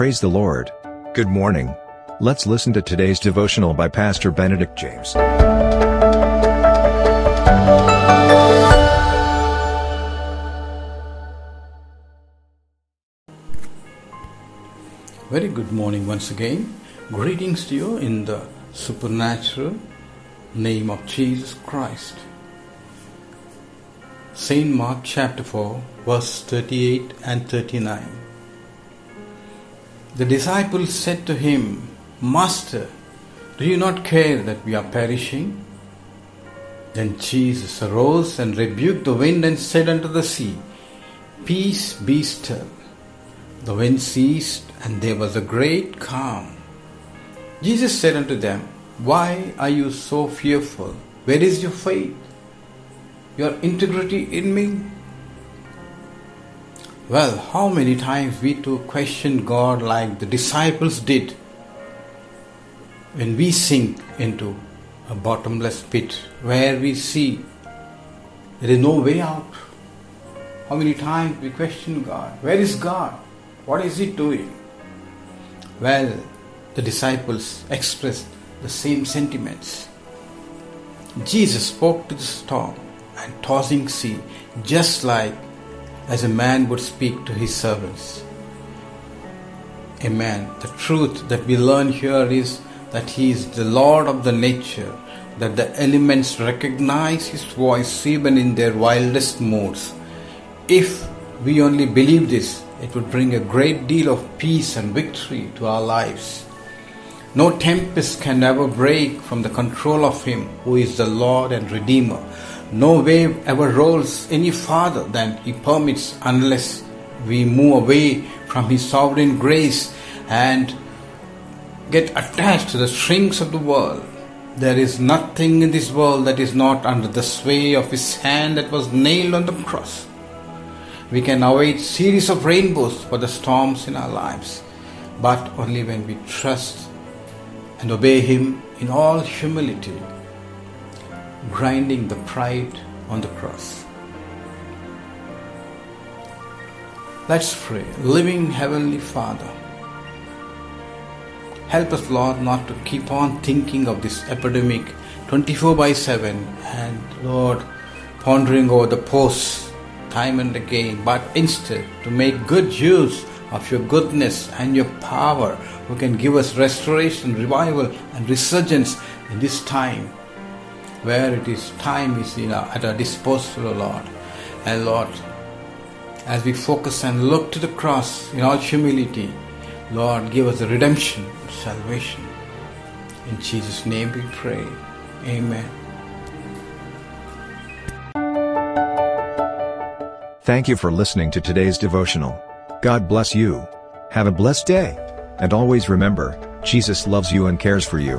Praise the Lord. Good morning. Let's listen to today's devotional by Pastor Benedict James. Very good morning once again. Greetings to you in the supernatural name of Jesus Christ. St. Mark chapter 4, verse 38 and 39. The disciples said to him, Master, do you not care that we are perishing? Then Jesus arose and rebuked the wind and said unto the sea, Peace be still. The wind ceased, and there was a great calm. Jesus said unto them, Why are you so fearful? Where is your faith? Your integrity in me? Well, how many times we too question God like the disciples did when we sink into a bottomless pit where we see there is no way out. How many times we question God? Where is God? What is He doing? Well, the disciples expressed the same sentiments. Jesus spoke to the storm and tossing sea just like as a man would speak to his servants. Amen. The truth that we learn here is that He is the Lord of the nature, that the elements recognize His voice even in their wildest moods. If we only believe this, it would bring a great deal of peace and victory to our lives. No tempest can ever break from the control of Him who is the Lord and Redeemer. No wave ever rolls any farther than He permits unless we move away from His sovereign grace and get attached to the strings of the world. There is nothing in this world that is not under the sway of His hand that was nailed on the cross. We can await series of rainbows for the storms in our lives, but only when we trust and obey Him in all humility, grinding the pride on the cross. Let's pray. Living Heavenly Father, help us, Lord, not to keep on thinking of this epidemic 24 by 7 and, Lord, pondering over the posts time and again, but instead to make good use of your goodness and your power who can give us restoration, revival, and resurgence in this time where it is time is in our, at our disposal, O Lord. And Lord, as we focus and look to the cross in all humility, Lord, give us redemption, salvation. In Jesus' name we pray. Amen. Thank you for listening to today's devotional. God bless you. Have a blessed day. And always remember, Jesus loves you and cares for you.